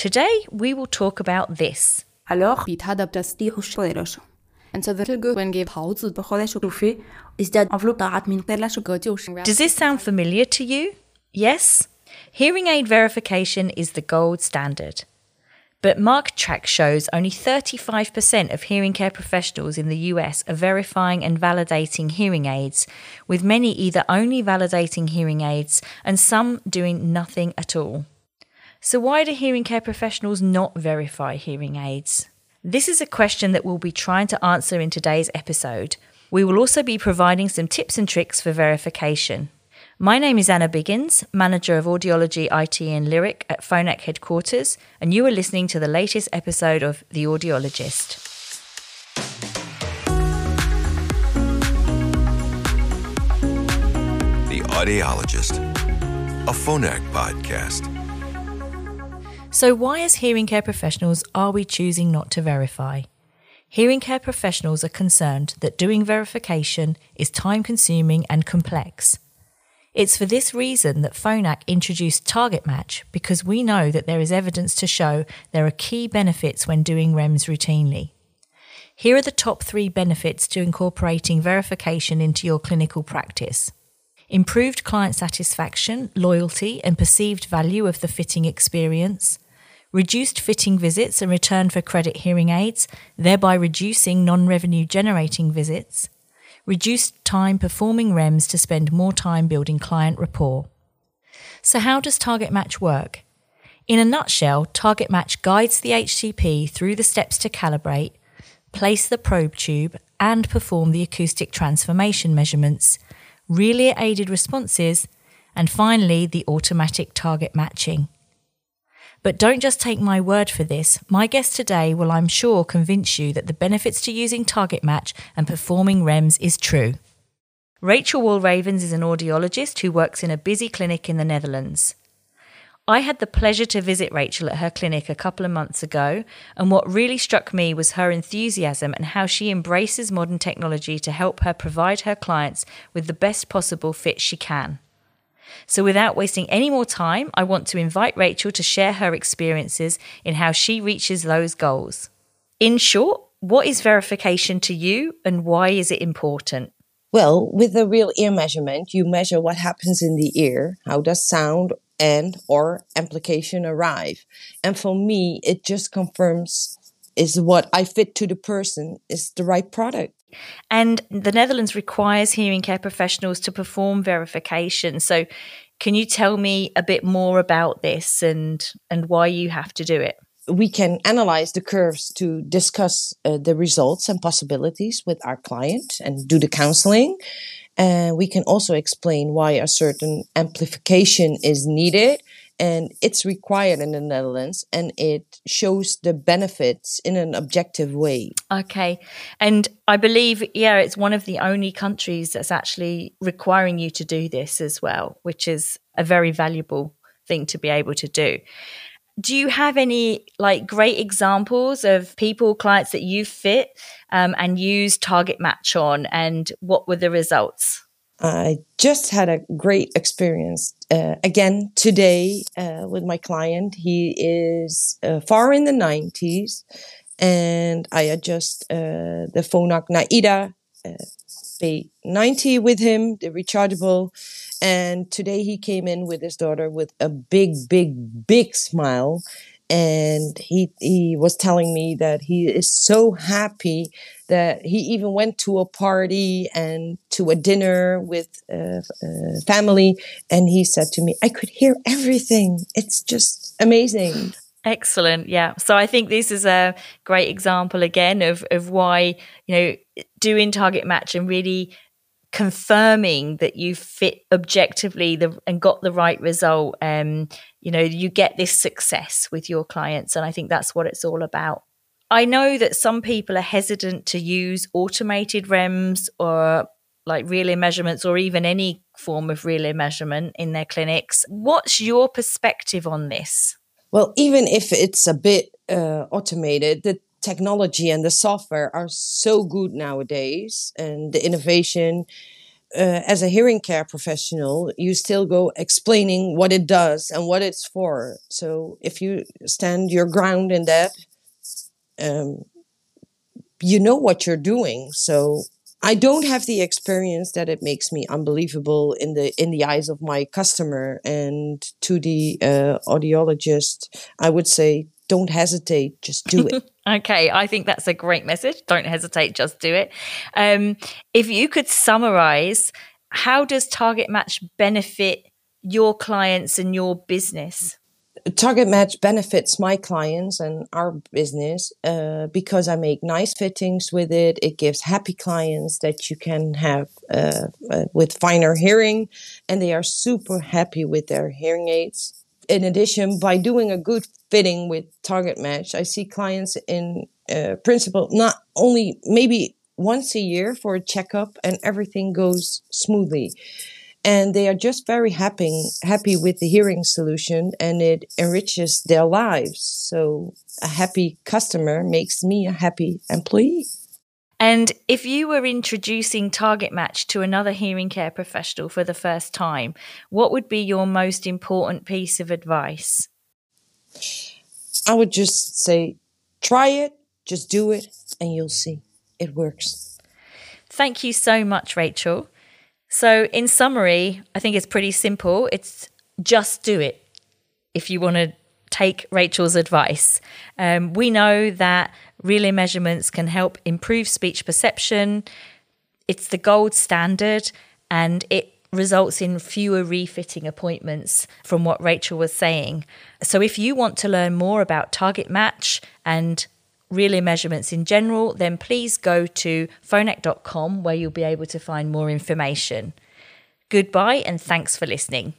Today, we will talk about this. Alors, And so the little when gave pauzu is that Does this sound familiar to you? Yes. Hearing aid verification is the gold standard. But MarkeTrak shows only 35% of hearing care professionals in the US are verifying and validating hearing aids, with many either only validating hearing aids and some doing nothing at all. So, why do hearing care professionals not verify hearing aids? This is a question that we'll be trying to answer in today's episode. We will also be providing some tips and tricks for verification. My name is Anna Biggins, Manager of Audiology, IT and Lyric at Phonak headquarters, and you are listening to the latest episode of The Audiologist. The Audiologist, a Phonak podcast. So, why, as hearing care professionals, are we choosing not to verify? Hearing care professionals are concerned that doing verification is time consuming and complex. It's for this reason that Phonak introduced Target Match because we know that there is evidence to show there are key benefits when doing REMS routinely. Here are the top three benefits to incorporating verification into your clinical practice improved client satisfaction, loyalty, and perceived value of the fitting experience, reduced fitting visits and return for credit hearing aids, thereby reducing non revenue generating visits reduced time performing REMS to spend more time building client rapport. So, how does Target Match work? In a nutshell, Target Match guides the HCP through the steps to calibrate, place the probe tube, and perform the acoustic transformation measurements, real ear aided responses, and finally the automatic target matching. But don't just take my word for this. My guest today will, I'm sure, convince you that the benefits to using Target Match and performing REMS is true. Rachel Walravens is an audiologist who works in a busy clinic in the Netherlands. I had the pleasure to visit Rachel at her clinic a couple of months ago, and what really struck me was her enthusiasm and how she embraces modern technology to help her provide her clients with the best possible fit she can. So, without wasting any more time, I want to invite Rachel to share her experiences in how she reaches those goals. In short, what is verification to you and why is it important? Well, with a real ear measurement, you measure what happens in the ear, how does sound and or amplification arrive. And for me, it just confirms is what I fit to the person is the right product. And the Netherlands requires hearing care professionals to perform verification. So, can you tell me a bit more about this and and why you have to do it? We can analyze the curves to discuss uh, the results and possibilities with our client and do the counseling. And we can also explain why a certain amplification is needed and it's required in the Netherlands and it shows the benefits in an objective way. Okay. And I believe, yeah, it's one of the only countries that's actually requiring you to do this as well, which is a very valuable thing to be able to do. Do you have any like great examples of people, clients that you fit um, and use Target Match on, and what were the results? I just had a great experience uh, again today uh, with my client. He is uh, far in the 90s, and I adjust uh, the Phonak Naida P90 uh, with him, the rechargeable. And today he came in with his daughter with a big, big, big smile and he he was telling me that he is so happy that he even went to a party and to a dinner with uh, uh, family and he said to me i could hear everything. It's just amazing. Excellent. Yeah. So i think this is a great example again of of why you know doing target match and really confirming that you fit objectively the, and got the right result um you know you get this success with your clients. And i think that's what it's all about i know that some people are hesitant to use automated rems or like real ear measurements or even any form of real ear measurement in their clinics what's your perspective on this well even if it's a bit uh, automated the technology and the software are so good nowadays and the innovation uh, as a hearing care professional, you still go explaining what it does and what it's for. So if you stand your ground in that, um, you know what you're doing. So I don't have the experience that it makes me unbelievable in the in the eyes of my customer and to the uh, audiologist. I would say, don't hesitate, just do it. okay, I think that's a great message. Don't hesitate, just do it. Um, if you could summarize, how does Target Match benefit your clients and your business? Target Match benefits my clients and our business uh, because I make nice fittings with it. It gives happy clients that you can have uh, uh, with finer hearing, and they are super happy with their hearing aids. In addition, by doing a good fitting with Target Match, I see clients in uh, principle not only maybe once a year for a checkup, and everything goes smoothly and they are just very happy happy with the hearing solution and it enriches their lives. So a happy customer makes me a happy employee. And if you were introducing target match to another hearing care professional for the first time what would be your most important piece of advice? I would just say try it just do it and you'll see. It works. Thank you so much rachel so, in summary, I think it's pretty simple. It's just do it if you want to take Rachel's advice. Um, we know that real ear measurements can help improve speech perception, it's the gold standard, and it results in fewer refitting appointments from what Rachel was saying. So, if you want to learn more about Target Match and real ear measurements in general, then please go to phonak.com where you'll be able to find more information. Goodbye and thanks for listening.